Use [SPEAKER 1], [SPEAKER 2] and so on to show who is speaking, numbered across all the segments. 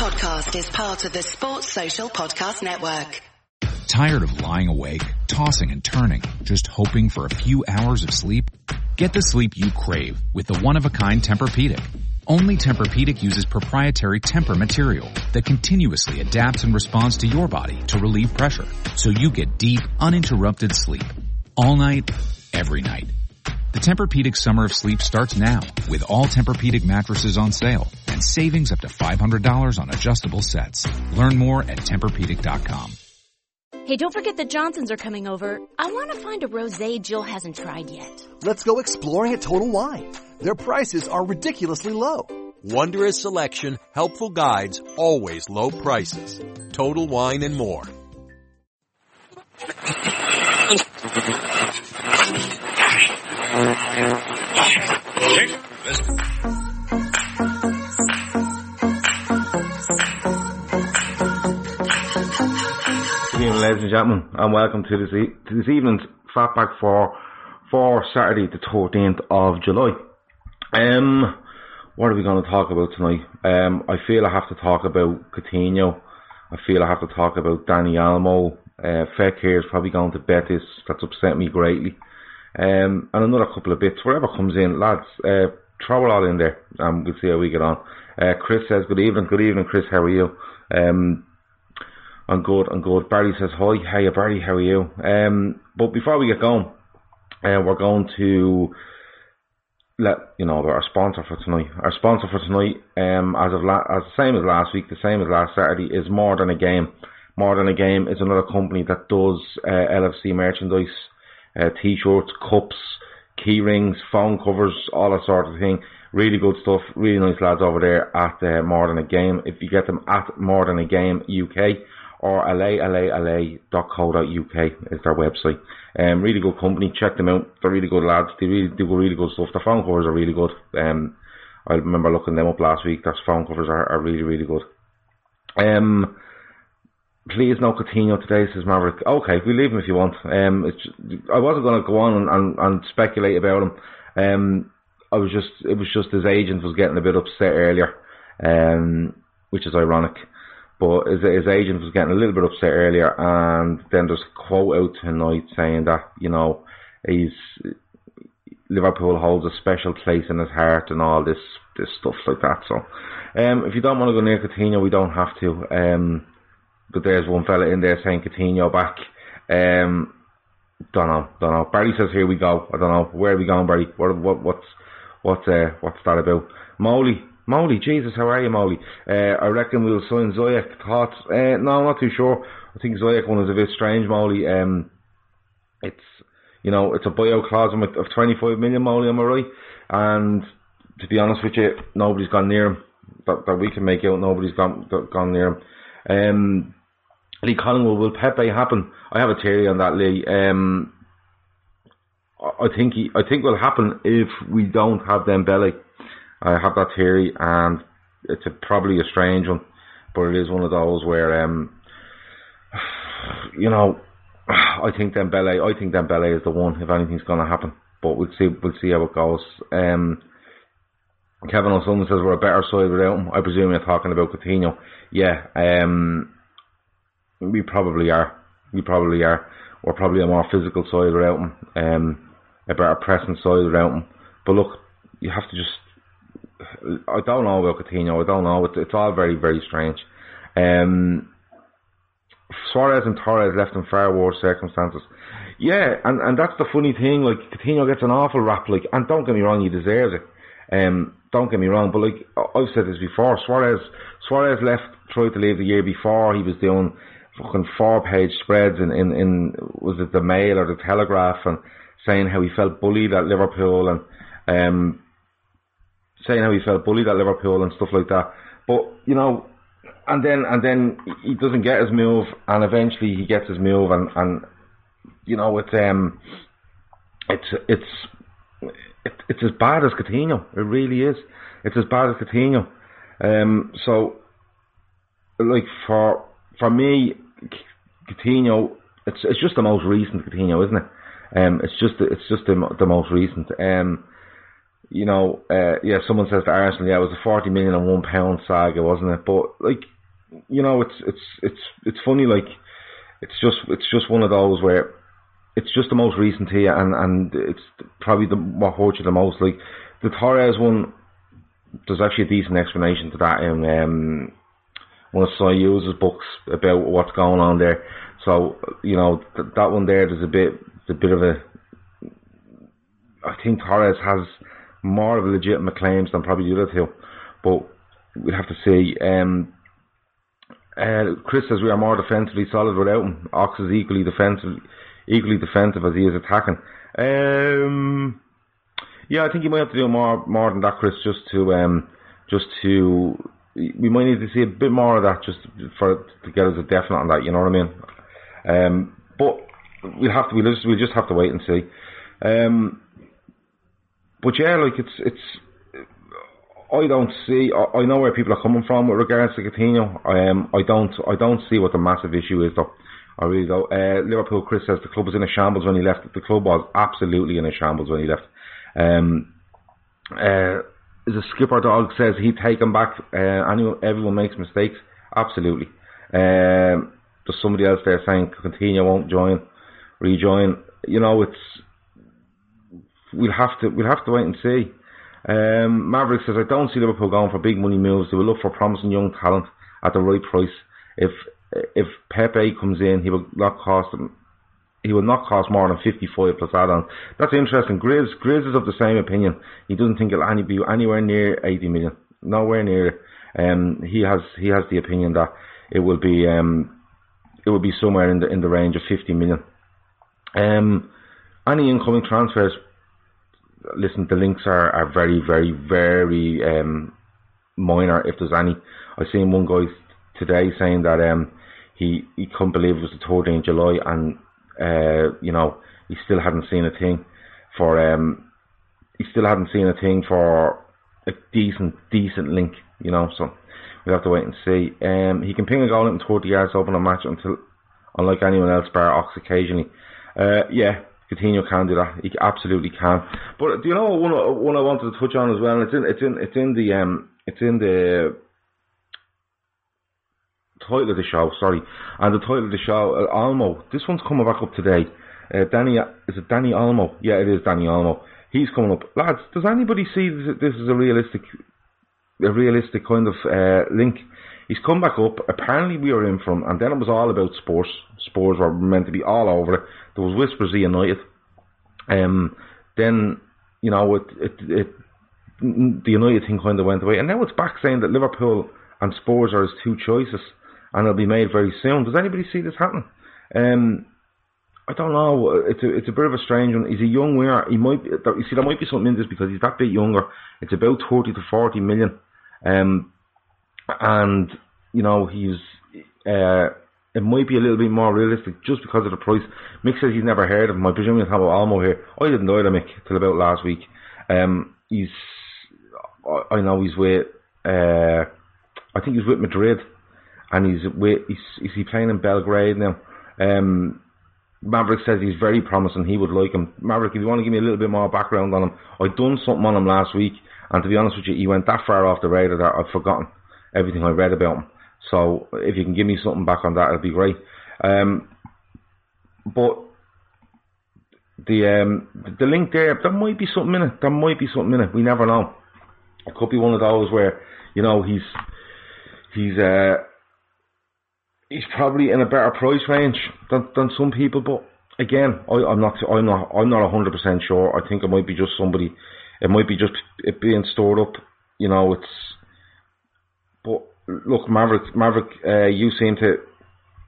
[SPEAKER 1] podcast is part of the Sports Social Podcast Network.
[SPEAKER 2] Tired of lying awake, tossing and turning, just hoping for a few hours of sleep? Get the sleep you crave with the one-of-a-kind Tempur-Pedic. Only Tempur-Pedic uses proprietary Tempur material that continuously adapts and responds to your body to relieve pressure, so you get deep, uninterrupted sleep. All night, every night. The Tempur-Pedic Summer of Sleep starts now with all Tempur-Pedic mattresses on sale and savings up to $500 on adjustable sets. Learn more at TempurPedic.com.
[SPEAKER 3] Hey, don't forget the Johnsons are coming over. I want to find a rosé Jill hasn't tried yet.
[SPEAKER 4] Let's go exploring at Total Wine. Their prices are ridiculously low.
[SPEAKER 5] Wondrous selection, helpful guides, always low prices. Total Wine and more.
[SPEAKER 6] Ladies and gentlemen, and welcome to this, e- to this evening's Fatback Four for Saturday, the 13th of July. Um, what are we going to talk about tonight? Um, I feel I have to talk about Coutinho. I feel I have to talk about Danny Olmo. Uh, Fekir is probably going to Betis. That's upset me greatly. Um, and another couple of bits. Whatever comes in, lads, uh, throw it all in there, and we'll see how we get on. Uh, Chris says, "Good evening, good evening, Chris. How are you?" Um, I'm good, I'm good. Barry says, hi, hey Barry, how are you? Um, but before we get going, uh, we're going to let you know about our sponsor for tonight. Our sponsor for tonight, um, as of la- as the same as last week, the same as last Saturday, is More Than a Game. More Than a Game is another company that does uh, LFC merchandise, uh, t-shirts, cups, key rings, phone covers, all that sort of thing. Really good stuff. Really nice lads over there at uh, More Than a Game. If you get them at More Than a Game UK or uk is their website. Um, really good company. Check them out. They're really good lads. They really do really good stuff. The phone covers are really good. Um, I remember looking them up last week. Their phone covers are, are really really good. Um, please no Coutinho today, says Maverick. Okay, we leave him if you want. Um, I wasn't going to go on and, and, and speculate about him. Um, I was just, it was just his agent was getting a bit upset earlier, um, which is ironic. But his, his agent was getting a little bit upset earlier, and then there's a quote out tonight saying that you know he's Liverpool holds a special place in his heart and all this this stuff like that. So, um, if you don't want to go near Coutinho, we don't have to. Um, but there's one fella in there saying Coutinho back. Um, don't know, don't know. Barry says here we go. I don't know where are we going, Barry. What what what's what's uh, what's that about? Molly Molly, Jesus, how are you, Molly? Uh, I reckon we'll sign Ziyech. Thoughts? Uh, no, I'm not too sure. I think Ziyech one is a bit strange, Molly. Um, it's, you know, it's a buyout clause of 25 million, Molly, am I right? And to be honest with you, nobody's gone near him. That, that we can make out, nobody's gone, gone near him. Um, Lee Collingwood, will Pepe happen? I have a theory on that, Lee. Um, I think he, I think will happen if we don't have Dembele. I have that theory, and it's a, probably a strange one, but it is one of those where, um, you know, I think Dembele, I think Dembele is the one if anything's going to happen. But we'll see, we'll see how it goes. Um, Kevin O'Sullivan says we're a better side without him. I presume you're talking about Coutinho. Yeah, um, we probably are. We probably are. We're probably a more physical side without him. Um, a better pressing side without him. But look, you have to just I don't know about Coutinho. I don't know. It's, it's all very, very strange. Um, Suarez and Torres left in far worse circumstances. Yeah, and, and that's the funny thing. Like Coutinho gets an awful rap. Like, and don't get me wrong, he deserves it. Um, don't get me wrong, but like I've said this before, Suarez Suarez left, tried to leave the year before. He was doing fucking four page spreads in, in, in was it the Mail or the Telegraph and saying how he felt bullied at Liverpool and um saying how he felt bullied at Liverpool and stuff like that. But you know, and then and then he doesn't get his move, and eventually he gets his move, and and you know it's um it's it's it, it's as bad as Coutinho. It really is. It's as bad as Coutinho. Um, so like for for me, Coutinho, it's it's just the most recent Coutinho, isn't it? Um, it's just it's just the, the most recent. Um, you know, uh, yeah, someone says to Arsenal, yeah, it was a forty million and one pound saga, wasn't it? But like, you know, it's it's it's it's funny. Like, it's just it's just one of those where it's just the most recent here, and and it's probably the what hurts you the most. Like the Torres one, there's actually a decent explanation to that in um, one of Suarez's books about what's going on there. So you know th- that one there, there's a bit, a bit of a. I think Torres has more of legitimate claims than probably the other two, but we'll have to see. Um, uh, Chris says we are more defensively solid without him. Ox is equally defensive, equally defensive as he is attacking. Um, yeah, I think you might have to do more more than that, Chris, just to um, just to we might need to see a bit more of that just for to get us a definite on that. You know what I mean? Um, but we'll have to we just we just have to wait and see. Um, but yeah, like it's it's. I don't see. I, I know where people are coming from with regards to Coutinho. Um, I don't. I don't see what the massive issue is though. I really don't. Uh, Liverpool. Chris says the club was in a shambles when he left. The club was absolutely in a shambles when he left. Um, uh, the skipper dog says he'd take him back. Uh, anyone, everyone makes mistakes. Absolutely. Um, there's somebody else there saying Coutinho won't join, rejoin. You know, it's we'll have to we'll have to wait and see. Um, Maverick says I don't see Liverpool going for big money moves. They will look for promising young talent at the right price. If if Pepe comes in, he will not cost them. He will not cost more than 55 plus add-on. That's interesting. Grizz, Grizz is of the same opinion. He doesn't think it'll any, be anywhere near 80 million. Nowhere near it. Um, he has he has the opinion that it will be um, it will be somewhere in the in the range of 50 million. Um, any incoming transfers listen, the links are, are very, very, very um, minor, if there's any. I seen one guy today saying that um, he he couldn't believe it was the third day in July, and uh, you know he still hadn't seen a thing for um, he still hadn't seen a thing for a decent, decent link, you know. So we'll have to wait and see. Um, he can ping a goal in 30 yards open a match until, unlike anyone else, bar Ox occasionally. Uh, yeah, Coutinho can do that. He absolutely can. But do you know one one I wanted to touch on as well? It's in it's in it's in the um it's in the title of the show. Sorry, and the title of the show uh, Olmo. This one's coming back up today. Uh, Danny is it Danny Olmo? Yeah, it is Danny Olmo. He's coming up, lads. Does anybody see this, this is a realistic a realistic kind of uh, link? He's come back up. Apparently, we were in from, and then it was all about sports. Spurs were meant to be all over it. There was whispers of United. Um, then you know it, it, it the United thing kind of went away, and now it's back saying that Liverpool and Spurs are his two choices, and it'll be made very soon. Does anybody see this happening? Um, I don't know. It's a it's a bit of a strange one. He's a young winger. He might you see there might be something in this because he's that bit younger. It's about thirty to forty million. Um, and you know he's uh, it might be a little bit more realistic just because of the price. Mick says he's never heard of him. I presume about Olmo here. I didn't know that Mick till about last week. Um, he's I know he's with uh, I think he's with Madrid, and he's with he's is he playing in Belgrade now. Um, Maverick says he's very promising. He would like him. Maverick, if you want to give me a little bit more background on him, I'd done something on him last week, and to be honest with you, he went that far off the radar that I've forgotten everything I read about him. So if you can give me something back on that, it'd be great. Um, but the um, the link there, there might be something in it. There might be something in it. We never know. It could be one of those where you know he's he's uh, he's probably in a better price range than, than some people. But again, I, I'm not I'm not I'm not hundred percent sure. I think it might be just somebody. It might be just it being stored up. You know, it's but look, Maverick, Maverick, uh, you seem to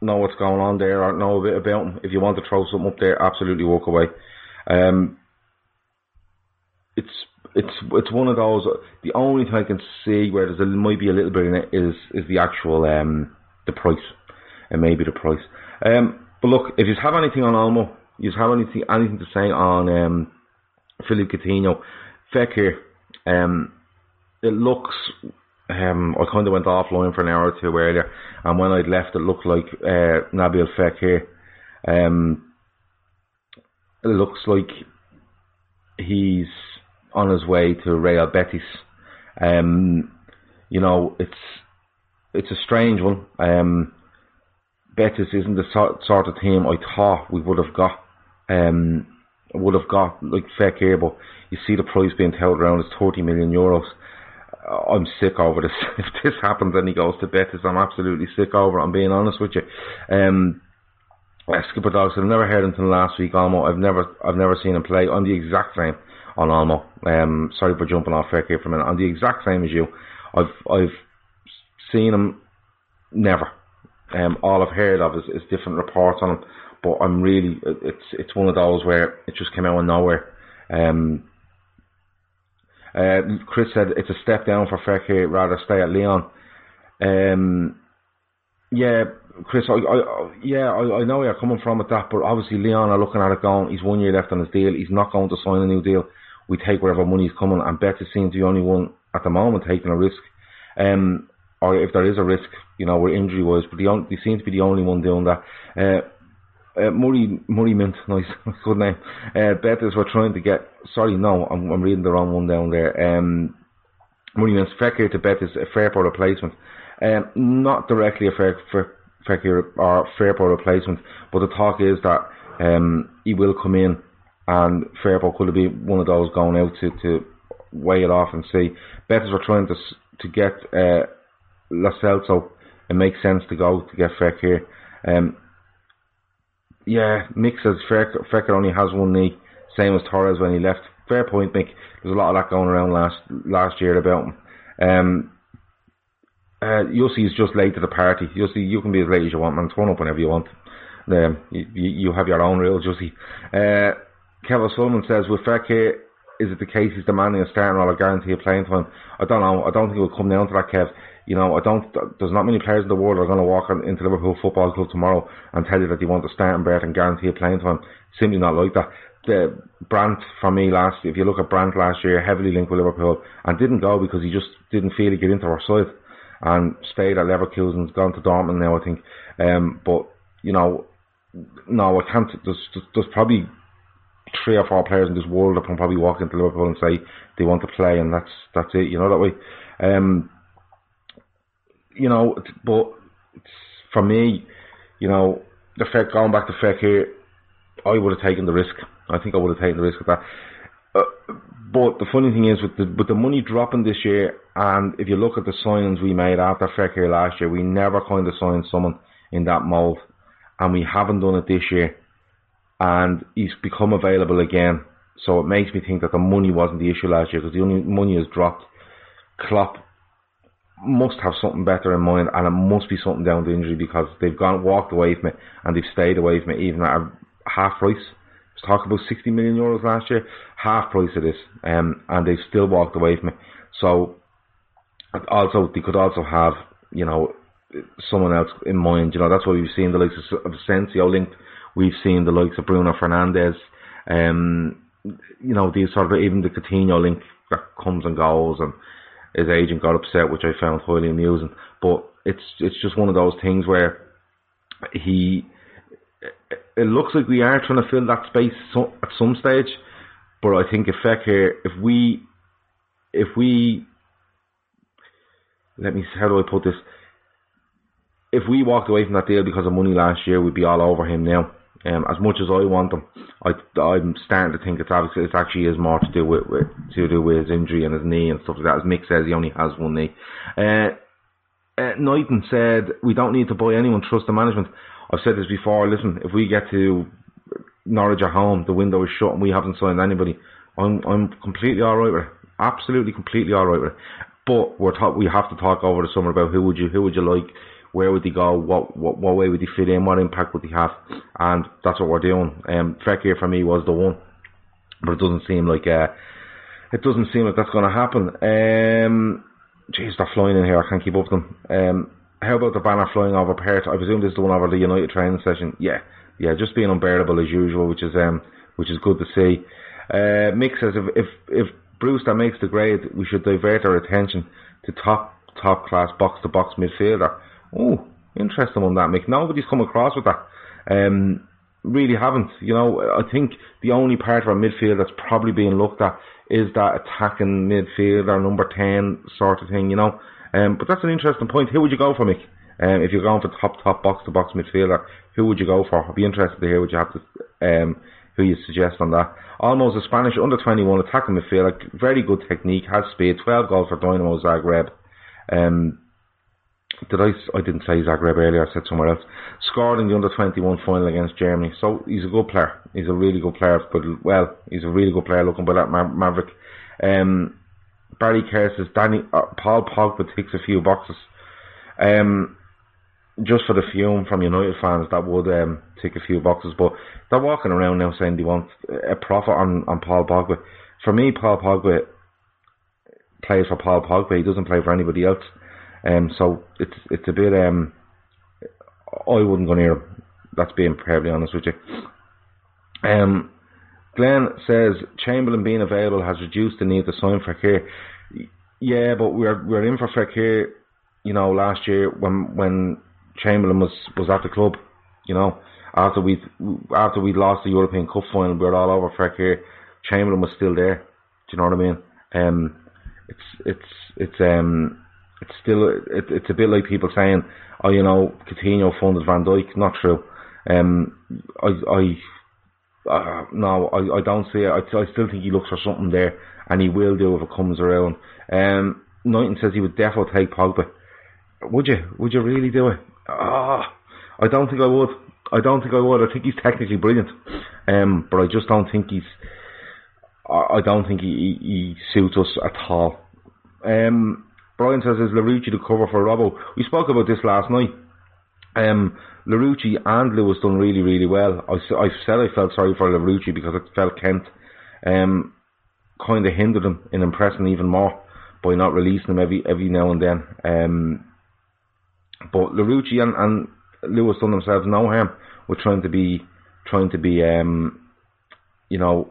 [SPEAKER 6] know what's going on there or know a bit about him. If you want to throw something up there, absolutely walk away. Um, it's it's it's one of those. The only thing I can see where there's a, might be a little bit in it is is the actual um, the price and maybe the price. Um, but look, if you have anything on Olmo, you have anything anything to say on um, Coutinho, Fekir, um, it looks um, I kind of went offline for an hour or two earlier, and when I'd left, it looked like uh, Nabil Fekir. Um, it looks like he's on his way to Real Betis. Um, you know, it's it's a strange one. Um, Betis isn't the sort, sort of team I thought we would have got. Um, would have got like Fekir, but you see the price being touted around as 30 million euros. I'm sick over this. if this happens and he goes to Betis, I'm absolutely sick over it. I'm being honest with you. Um, Skipper Dogs, I've never heard him until last week. Olmo, I've never, I've never seen him play on the exact same on Olmo. Um, sorry for jumping off here for a minute. On the exact same as you, I've, I've seen him never. Um, all I've heard of is, is different reports on him, but I'm really, it's, it's one of those where it just came out of nowhere. Um, uh, Chris said it's a step down for Fekir, rather stay at Lyon. Um, yeah, Chris, I, I, yeah, I, I know where you're coming from with that, but obviously Lyon are looking at it going, he's one year left on his deal, he's not going to sign a new deal. We take whatever money's coming, and Betis seems to be the only one at the moment taking a risk. Um, or if there is a risk, you know, we're injury wise, but the they seem to be the only one doing that. Uh, uh, Murray Murray Mint, nice, good name. Uh, Betis were trying to get. Sorry, no, I'm, I'm reading the wrong one down there. Um, Murray Mint, Fekir to Betis, a Firpo replacement. Um, not directly a fair, Fekir or Firpo replacement, but the talk is that um, he will come in, and Firpo could be one of those going out to, to weigh it off and see. Betis were trying to to get uh, Lo Celso. It makes sense to go to get Fekir. Um, yeah, Mick says Fekir only has one knee, same as Torres when he left. Fair point, Mick. There's a lot of that going around last last year about him. Um, uh, Yossi is just late to the party. Yossi, you can be as late as you want, man. Turn up whenever you want. Um, you, you have your own rules, Yossi. Uh, Kevin Sullivan says, with Fekir, is it the case he's demanding a starting role or guarantee of playing time? I don't know. I don't think it will come down to that, Kev you know, I don't. There's not many players in the world that are going to walk into Liverpool Football Club tomorrow and tell you that they want to start in berth and guarantee a playing time. Simply not like that. The Brandt for me last, if you look at Brandt last year, heavily linked with Liverpool and didn't go because he just didn't feel he get into our side and stayed at Leverkusen's gone to Dortmund now, I think. Um, but you know, no, I can't. There's, there's probably three or four players in this world that can probably walk into Liverpool and say they want to play, and that's that's it. You know that way. Um, you know, but for me, you know, the fact going back to Fekir, I would have taken the risk. I think I would have taken the risk of that. Uh, but the funny thing is, with the with the money dropping this year, and if you look at the signings we made after Fekir last year, we never kind of signed someone in that mould, and we haven't done it this year. And he's become available again, so it makes me think that the money wasn't the issue last year because the only money has dropped. Klopp must have something better in mind, and it must be something down to injury because they've gone walked away from it and they've stayed away from it even at half price. Let's talk about 60 million euros last year, half price of this, um, and they've still walked away from it. So, also they could also have, you know, someone else in mind. You know, that's why we've seen the likes of Asensio linked. We've seen the likes of Bruno Fernandes. Um, you know, these sort of even the Coutinho link that comes and goes and his agent got upset, which I found highly amusing. But it's it's just one of those things where he. It looks like we are trying to fill that space at some stage, but I think if here, if we, if we, let me how do I put this? If we walked away from that deal because of money last year, we'd be all over him now. Um, as much as I want him, I, I'm starting to think it's obviously it actually is more to do with, with to do with his injury and his knee and stuff like that. As Mick says, he only has one knee. Uh, uh, Knighton said we don't need to buy anyone. Trust the management. I've said this before. Listen, if we get to Norwich at home, the window is shut, and we haven't signed anybody. I'm I'm completely all right with it. Absolutely, completely all right with it. But we're talk, we have to talk over the summer about who would you who would you like where would he go? What, what what way would he fit in? What impact would he have? And that's what we're doing. Um, Fekir for me was the one, but it doesn't seem like uh, it doesn't seem like that's going to happen. Um, jeez, they're flying in here. I can't keep up with them. Um, how about the banner flying over Perth? I presume this is the one over the United training session. Yeah, yeah, just being unbearable as usual, which is um, which is good to see. Uh, Mick says if if if Brewster makes the grade, we should divert our attention to top top class box to box midfielder. Oh, interesting on that, Mick. Nobody's come across with that. Um, really haven't. You know, I think the only part of our midfield that's probably being looked at is that attacking midfield or number 10 sort of thing, you know. Um, but that's an interesting point. Who would you go for, Mick? Um, if you're going for top, top box to box midfielder, who would you go for? I'd be interested to hear what you have to, um, who you suggest on that. Almost a Spanish under 21 attacking midfielder, very good technique, has speed, 12 goals for Dinamo Zagreb. Um, did I? I didn't say Zagreb earlier. I said somewhere else. Scored in the under twenty one final against Germany. So he's a good player. He's a really good player. But well, he's a really good player. Looking by that Ma- Maverick. Um, Barry Kerr says Danny uh, Paul Pogba ticks a few boxes. Um, just for the fume from United fans, that would um, a few boxes. But they're walking around now saying they want a profit on, on Paul Pogba. For me, Paul Pogba plays for Paul Pogba. He doesn't play for anybody else. Um, so it's it's a bit. Um, I wouldn't go near him. That's being perfectly honest with you. Um, Glenn says Chamberlain being available has reduced the need to sign Fekir. Yeah, but we're we're in for Fekir. You know, last year when when Chamberlain was was at the club, you know, after we after we lost the European Cup final, we were all over Fekir. Chamberlain was still there. Do you know what I mean? Um, it's it's it's um it's still it, it's a bit like people saying, oh, you know, Coutinho funded Van Dijk. Not true. Um, I I uh, no, I, I don't see it. I, I still think he looks for something there, and he will do if it comes around. Um, Knighton says he would definitely take Pogba. Would you? Would you really do it? Ah, I don't think I would. I don't think I would. I think he's technically brilliant, um, but I just don't think he's. I, I don't think he, he, he suits us at all. Um, Brian says, is Larouci the cover for Robbo? We spoke about this last night. Um, Larouci and Lewis done really, really well. I, I said I felt sorry for Larouci because I felt Kent um, kind of hindered him in impressing even more by not releasing him every every now and then. Um, but Larouci and, and Lewis done themselves no harm with trying to be trying to be um, you know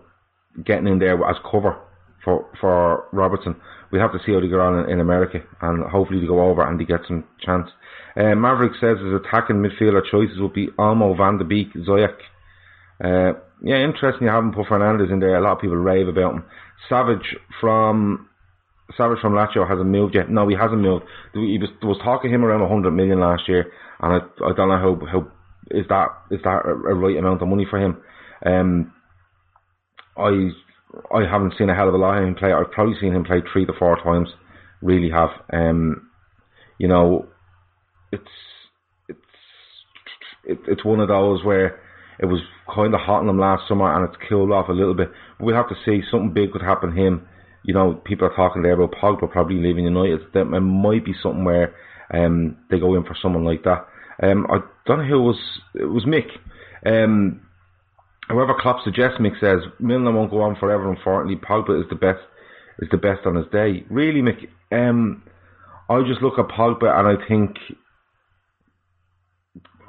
[SPEAKER 6] getting in there as cover for for Robertson we'll have to see how they get on in, in America, and hopefully they go over and they get some chance. Uh, Maverick says his attacking midfielder choices would be Olmo, Van de Beek, Ziyech. Uh, yeah, interesting you haven't put Fernandes in there. A lot of people rave about him. Savić from Savić from Lazio hasn't moved yet. No, he hasn't moved. He was there was him around 100 million last year, and I I don't know how how is that is that a, a right amount of money for him. Um, I I haven't seen a hell of a lot of him play. I've probably seen him play three to four times. Really have. Um, you know, it's it's it, it's one of those where it was kind of hot on him last summer and it's cooled off a little bit. But we'll have to see something big could happen to him. You know, people are talking there about Pogba probably leaving United. That it might be something where um, they go in for someone like that. Um, I don't know who it was. It was Mick. Um, However, Klopp suggests, Mick says Milner won't go on forever. Unfortunately, Pogba is the best is the best on his day. Really, Mick. Um, I just look at Pogba and I think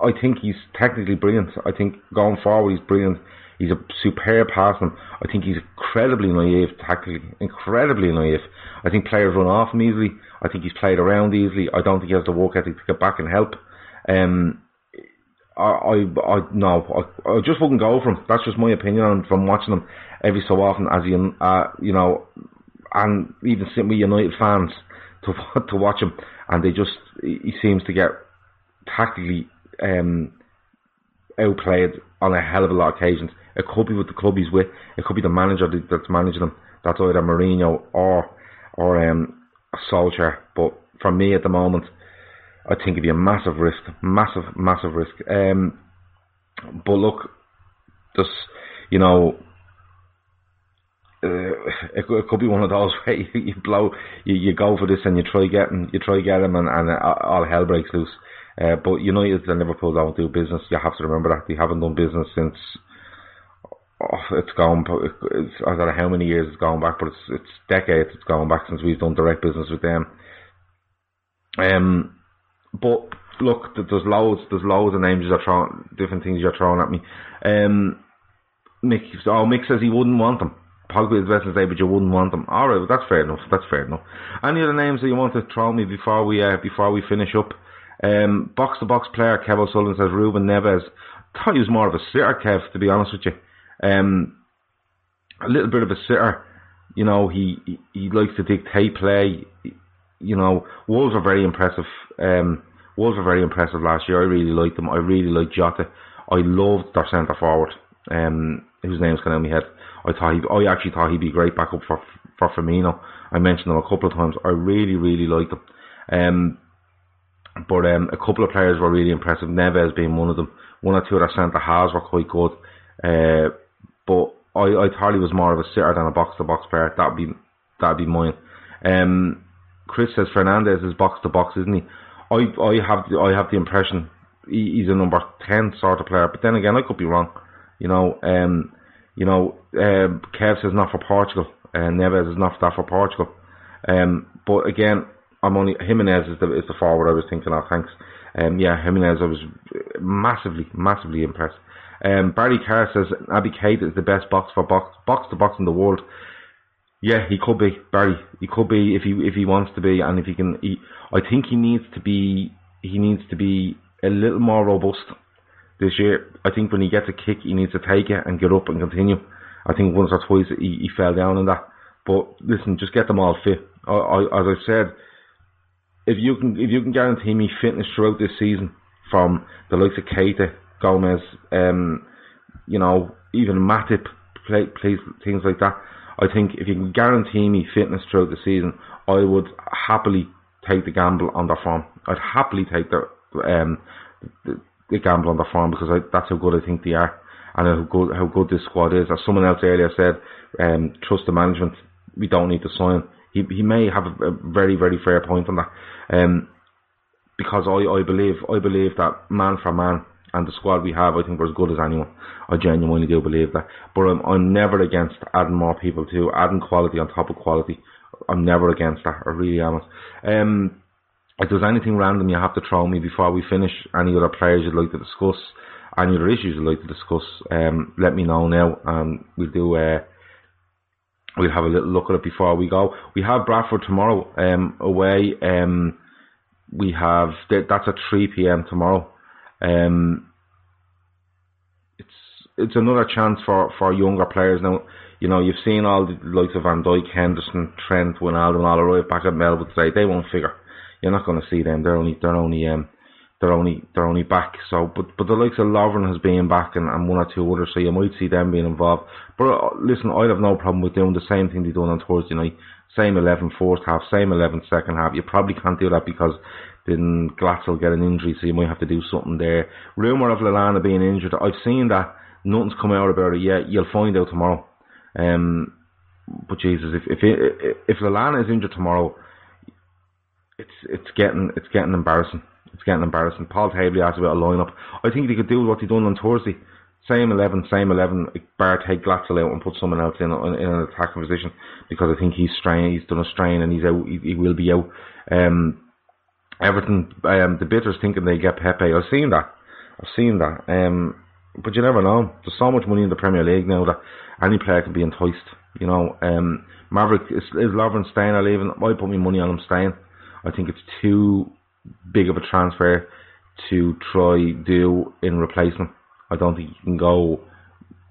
[SPEAKER 6] I think he's technically brilliant. I think going forward he's brilliant. He's a superb passer. I think he's incredibly naive tactically, incredibly naive. I think players run off him easily. I think he's played around easily. I don't think he has the work ethic to get back and help. Um, I, I, I no, I, I just wouldn't go for him. That's just my opinion on from watching him every so often, as you, uh, you know, and even sitting with United fans to to watch him, and they just he seems to get tactically um, outplayed on a hell of a lot of occasions. It could be with the club he's with. It could be the manager that's managing him. That's either Mourinho or or um, Solskjaer. But for me at the moment, I think it'd be a massive risk, massive, massive risk. Um, but look, just you know, uh, it, it, could be one of those where you, you blow, you, you, go for this and you try getting, you try get him, and, and all hell breaks loose. Uh, but United and Liverpool don't do business. You have to remember that they haven't done business since. Oh, it's gone. It's, I don't know how many years it's gone back, but it's it's decades. It's gone back since we've done direct business with them. Um, but look, there's loads, there's loads of names you're throwing, different things you're throwing at me. Um, Mick, oh, Mick says he wouldn't want them. Pogba is best to say, but you wouldn't want them. All right, well, that's fair enough. That's fair enough. Any other names that you want to throw me before we uh, before we finish up? Um, box to box player Kev O'Sullivan says Ruben Neves. thought he was more of a sitter, Kev, to be honest with you. Um, a little bit of a sitter. You know, he, he, he likes to dictate play. You know, Wolves are very impressive. Um, Wolves were very impressive last year. I really liked them. I really liked Jota. I loved their centre forward, um, whose kind of in my head. I thought he, I actually thought he'd be great backup for for Firmino. I mentioned him a couple of times. I really, really liked him. Um, but um, a couple of players were really impressive. Neves being one of them. One or two of their centre halves were quite good. Uh, but I, I thought he was more of a sitter than a box to box player. That'd be that'd be mine. Um, Chris says Fernandes is box to box, isn't he? I I have the, I have the impression he, he's a number ten sort of player. But then again, I could be wrong. You know, um, you know, uh, Kev says not for Portugal, and uh, Neves is not that for Portugal. Um, but again, I'm only Jimenez is the is the forward I was thinking of. Thanks. Um, yeah, Jimenez, I was massively, massively impressed. Um, Barry Carr says Naby Keita is the best box for box box to box in the world. Yeah, he could be Barry. He could be if he if he wants to be, and if he can. He, I think he needs to be. He needs to be a little more robust this year. I think when he gets a kick, he needs to take it and get up and continue. I think once or twice he, he fell down in that. But listen, just get them all fit. I, I, as I said, if you can if you can guarantee me fitness throughout this season from the likes of Keita, Gomez, um, you know, even Matip, play, plays things like that. I think if you can guarantee me fitness throughout the season, I would happily take the gamble on their form. I'd happily take the um, the, the gamble on their form because I, that's how good I think they are and how good how good this squad is. As someone else earlier said, um, trust the management. We don't need to sign. He he may have a, a very very fair point on that. Um, because I, I believe I believe that man for man and the squad we have, I think we're as good as anyone. I genuinely do believe that. But I'm, I'm never against adding more people to adding quality on top of quality. I'm never against that. I really am. Um, if there's anything random you have to throw me before we finish, any other players you'd like to discuss, any other issues you'd like to discuss, um, let me know now, and we'll do. Uh, we'll have a little look at it before we go. We have Bradford tomorrow um, away. Um, we have that's at three p.m. tomorrow. Um, it's it's another chance for, for younger players now. You know, you've seen all the likes of Van Dijk, Henderson, Trent, Wijnaldum, all arrive back at Melwood today. They won't figure. You're not going to see them. They're only they're only um they're only they're only back. So, but but the likes of Lovren has been back and, and one or two others, so you might see them being involved. But uh, listen, I'd have no problem with doing the same thing they done on Thursday night. Same 11 first half, same 11 second half. You probably can't do that because then Glatzel get an injury, so you might have to do something there. Rumour of Lallana being injured, I've seen that. Nothing's come out about it yet. You'll find out tomorrow. Um, but Jesus, if if if, Lallana is injured tomorrow, it's it's getting it's getting embarrassing. It's getting embarrassing. Paul Tabley asked about a lineup. I think he could do what he done on Thursday. Same eleven, same eleven. Bar take Glatzel out and put someone else in in, in an attacking position because I think he's strain. He's done a strain and he's out. He, he will be out. Um, Everton, um, the bitters thinking they get Pepe. I've seen that. I've seen that. Um, but you never know. There's so much money in the Premier League now that any player can be enticed. You know, um, Maverick is, is Lovren staying or leaving? I put my money on him staying. I think it's too big of a transfer to try do in replacement. I don't think you can go,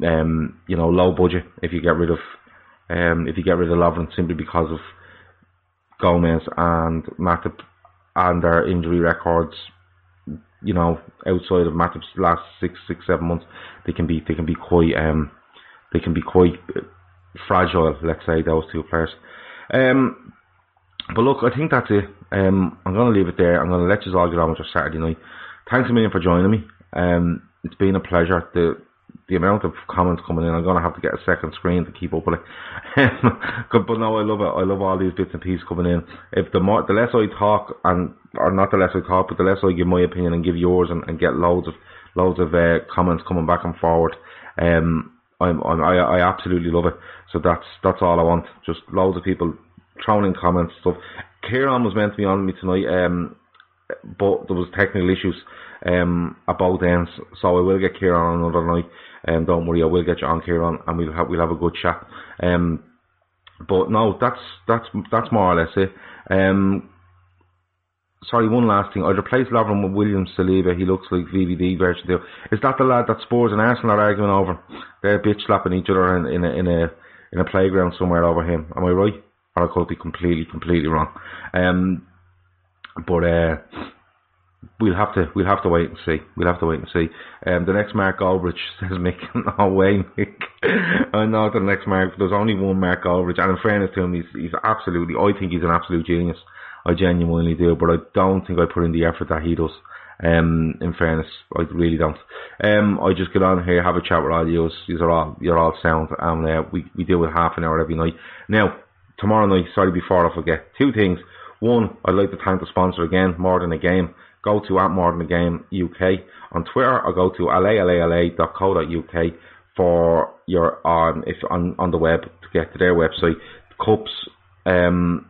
[SPEAKER 6] um, you know, low budget if you get rid of, um, if you get rid of Lovren simply because of Gomez and Matip and their injury records, you know, outside of Matip's last six, six, seven months, they can be they can be quite um they can be quite fragile. Let's say those two players. Um, but look, I think that's it. Um, I'm going to leave it there. I'm going to let you all get on with your Saturday night. Thanks a million for joining me. Um, it's been a pleasure. The the amount of comments coming in, I'm going to have to get a second screen to keep up with it. but no, I love it. I love all these bits and pieces coming in. If the more, the less I talk, and or not the less I talk, but the less I give my opinion and give yours, and, and get loads of loads of uh, comments coming back and forward. Um, I'm, I'm, I, I absolutely love it. So that's that's all I want. Just loads of people throwing in comments stuff. Kieran was meant to be on me tonight, um, but there was technical issues um, at both ends. So I will get Kieran on another night. Um, don't worry, I will get you on Kieran, and we'll have we'll have a good chat. Um, but no, that's that's that's more or less it. Um, sorry, one last thing. I'd replace Lovren with William Saliba. He looks like VVD version two. Is that the lad that Spurs and Arsenal are arguing over? They're bitch slapping each other in, in a in a in a playground somewhere over him. Am I right? Or I could be completely completely wrong. Um, but uh, we'll have to we'll have to wait and see. We'll have to wait and see. Um, the next Mark Goldbridge says Mick. No way, Mick. I know the next Mark. There's only one Mark Goldbridge, and in fairness to him, he's he's absolutely. I think he's an absolute genius. I genuinely do, but I don't think I put in the effort that he does. Um, in fairness, I really don't. Um, I just get on here, have a chat with all you. You're all you're all sound, and uh, we we deal with half an hour every night. Now, tomorrow night, sorry, before I forget, two things. One, I'd like to thank the sponsor again, more than a game. Go to at more than a game UK on Twitter, or go to uk for your on if on on the web to get to their website. Cups, um,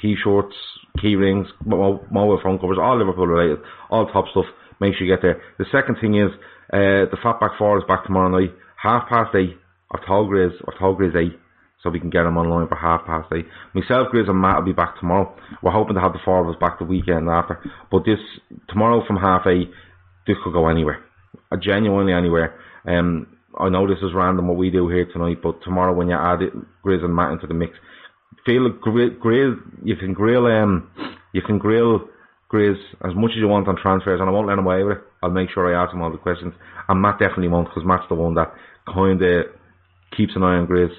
[SPEAKER 6] t-shirts, key rings, mobile phone covers, all Liverpool related, all top stuff. Make sure you get there. The second thing is uh, the Fatback Four is back tomorrow night, half past eight. I've told Grizz, Grizz eight, so we can get them online for half past eight. Myself, Grizz, and Matt will be back tomorrow. We're hoping to have the four of us back the weekend after. But this tomorrow from half eight, this could go anywhere, uh, genuinely anywhere. Um, I know this is random what we do here tonight, but tomorrow when you add it, Grizz and Matt into the mix, feel grill you can grill um you can grill Grizz as much as you want on transfers, and I won't let him away with it. I'll make sure I ask him all the questions, and Matt definitely won't, because Matt's the one that kind of keeps an eye on Grizz,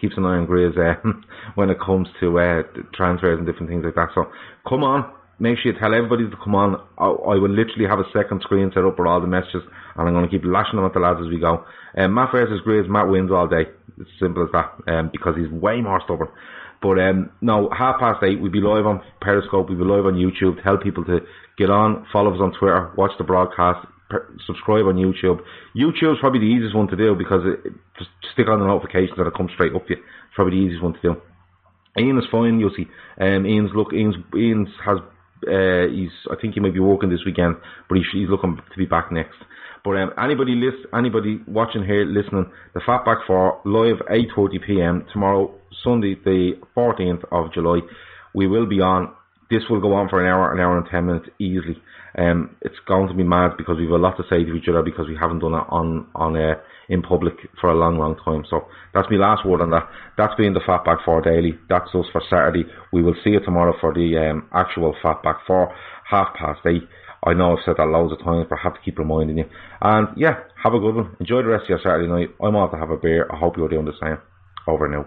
[SPEAKER 6] keeps an eye on Grizz uh, when it comes to uh, transfers and different things like that. So come on, make sure you tell everybody to come on. I, I will literally have a second screen set up with all the messages, and I'm going to keep lashing them at the lads as we go. Um, Matt versus Grizz, Matt wins all day. It's simple as that, um, because he's way more stubborn. But um, no, half past eight, we'll be live on Periscope, we'll be live on YouTube. Tell people to get on, follow us on Twitter, watch the broadcast, subscribe on YouTube. YouTube's probably the easiest one to do because it, just stick on the notifications and it comes straight up to you. It's probably the easiest one to do. Ian is fine, you'll see. Um, Ian's look, Ian's, Ian's has, uh, he's, I think he might be working this weekend, but he's, he's looking to be back next. But um, anybody list, anybody watching here, listening, the Fatback Four live 8:30 p.m. tomorrow, Sunday, the 14th of July. We will be on. This will go on for an hour, an hour and ten minutes easily. Um, it's going to be mad because we've a lot to say to each other because we haven't done it on on uh, in public for a long, long time. So that's my last word on that. That's been the Fatback Four Daily. That's us for Saturday. We will see you tomorrow for the um, actual Fatback Four, half past eight. I know I've said that loads of times, but I have to keep reminding you. And yeah, have a good one. Enjoy the rest of your Saturday night. I'm off to have a beer. I hope you're doing the same. Over now.